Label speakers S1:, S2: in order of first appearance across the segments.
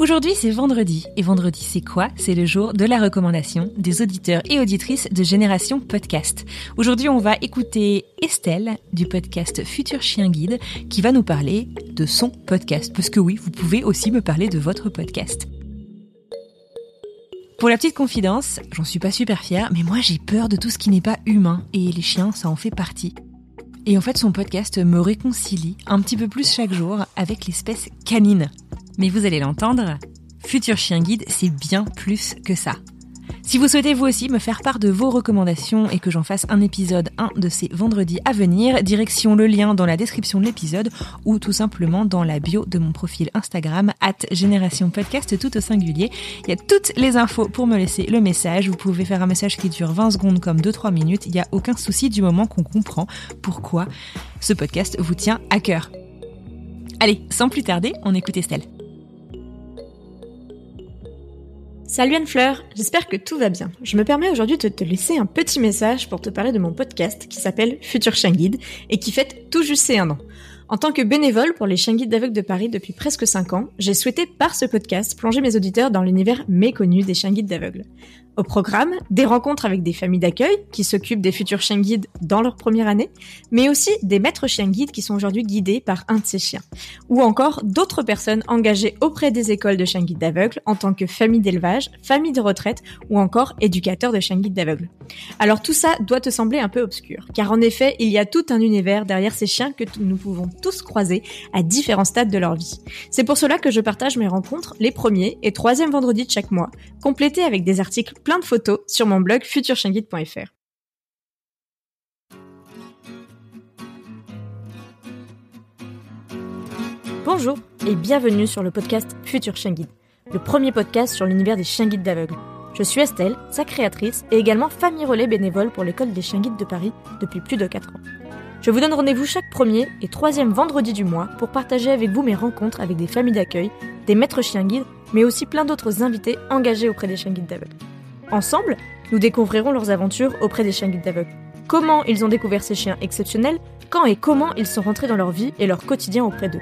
S1: Aujourd'hui, c'est vendredi. Et vendredi, c'est quoi? C'est le jour de la recommandation des auditeurs et auditrices de Génération Podcast. Aujourd'hui, on va écouter Estelle du podcast Futur Chien Guide qui va nous parler de son podcast. Parce que oui, vous pouvez aussi me parler de votre podcast. Pour la petite confidence, j'en suis pas super fière, mais moi j'ai peur de tout ce qui n'est pas humain et les chiens, ça en fait partie. Et en fait, son podcast me réconcilie un petit peu plus chaque jour avec l'espèce canine. Mais vous allez l'entendre, Futur Chien Guide, c'est bien plus que ça. Si vous souhaitez vous aussi me faire part de vos recommandations et que j'en fasse un épisode un de ces vendredis à venir, direction le lien dans la description de l'épisode ou tout simplement dans la bio de mon profil Instagram at Génération Podcast tout au singulier. Il y a toutes les infos pour me laisser le message. Vous pouvez faire un message qui dure 20 secondes comme 2-3 minutes. Il n'y a aucun souci du moment qu'on comprend pourquoi ce podcast vous tient à cœur. Allez, sans plus tarder, on écoute Estelle.
S2: Salut Anne-Fleur, j'espère que tout va bien. Je me permets aujourd'hui de te laisser un petit message pour te parler de mon podcast qui s'appelle Futur Chien Guide et qui fête tout juste un an. En tant que bénévole pour les chiens guides d'aveugles de Paris depuis presque 5 ans, j'ai souhaité par ce podcast plonger mes auditeurs dans l'univers méconnu des chiens guides d'aveugles. Au programme, des rencontres avec des familles d'accueil qui s'occupent des futurs chiens guides dans leur première année, mais aussi des maîtres chiens guides qui sont aujourd'hui guidés par un de ces chiens. Ou encore d'autres personnes engagées auprès des écoles de chiens guides d'aveugles en tant que famille d'élevage, famille de retraite ou encore éducateurs de chiens guides d'aveugles. Alors tout ça doit te sembler un peu obscur, car en effet, il y a tout un univers derrière ces chiens que nous pouvons tous croiser à différents stades de leur vie. C'est pour cela que je partage mes rencontres les premiers et troisièmes vendredis de chaque mois, complétés avec des articles plein de photos sur mon blog futurchienguide.fr. Bonjour et bienvenue sur le podcast Futur Chien le premier podcast sur l'univers des chiens guides d'aveugles. Je suis Estelle, sa créatrice et également famille relais bénévole pour l'école des chiens guides de Paris depuis plus de 4 ans. Je vous donne rendez-vous chaque premier et troisième vendredi du mois pour partager avec vous mes rencontres avec des familles d'accueil, des maîtres chiens guides, mais aussi plein d'autres invités engagés auprès des chiens guides d'aveugles. Ensemble, nous découvrirons leurs aventures auprès des chiens guides d'aveugles. Comment ils ont découvert ces chiens exceptionnels, quand et comment ils sont rentrés dans leur vie et leur quotidien auprès d'eux.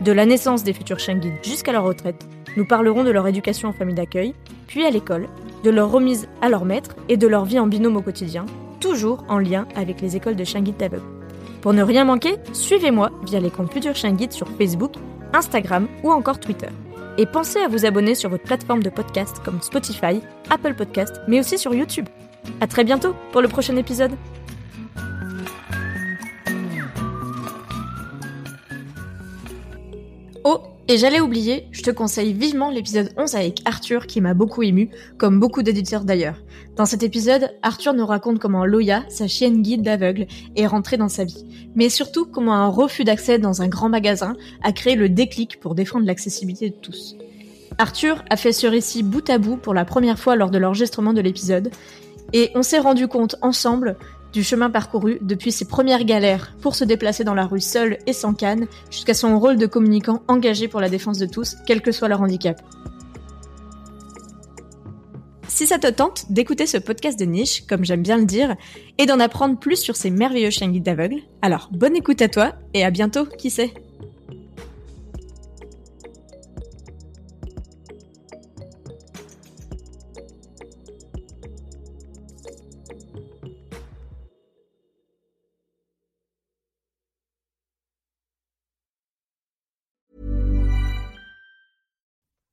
S2: De la naissance des futurs chiens guides jusqu'à leur retraite, nous parlerons de leur éducation en famille d'accueil, puis à l'école, de leur remise à leur maître et de leur vie en binôme au quotidien, toujours en lien avec les écoles de chiens guides. Pour ne rien manquer, suivez-moi via les comptes Futur Chien Guide sur Facebook, Instagram ou encore Twitter. Et pensez à vous abonner sur votre plateforme de podcast comme Spotify, Apple Podcast, mais aussi sur YouTube. À très bientôt pour le prochain épisode. Oh, et j'allais oublier, je te conseille vivement l'épisode 11 avec Arthur qui m'a beaucoup ému, comme beaucoup d'éditeurs d'ailleurs. Dans cet épisode, Arthur nous raconte comment Loya, sa chienne guide d'aveugle, est rentrée dans sa vie, mais surtout comment un refus d'accès dans un grand magasin a créé le déclic pour défendre l'accessibilité de tous. Arthur a fait ce récit bout à bout pour la première fois lors de l'enregistrement de l'épisode, et on s'est rendu compte ensemble du chemin parcouru depuis ses premières galères pour se déplacer dans la rue seul et sans canne, jusqu'à son rôle de communicant engagé pour la défense de tous, quel que soit leur handicap. Si ça te tente d'écouter ce podcast de niche, comme j'aime bien le dire, et d'en apprendre plus sur ces merveilleux chiens guides d'aveugles, alors bonne écoute à toi et à bientôt, qui sait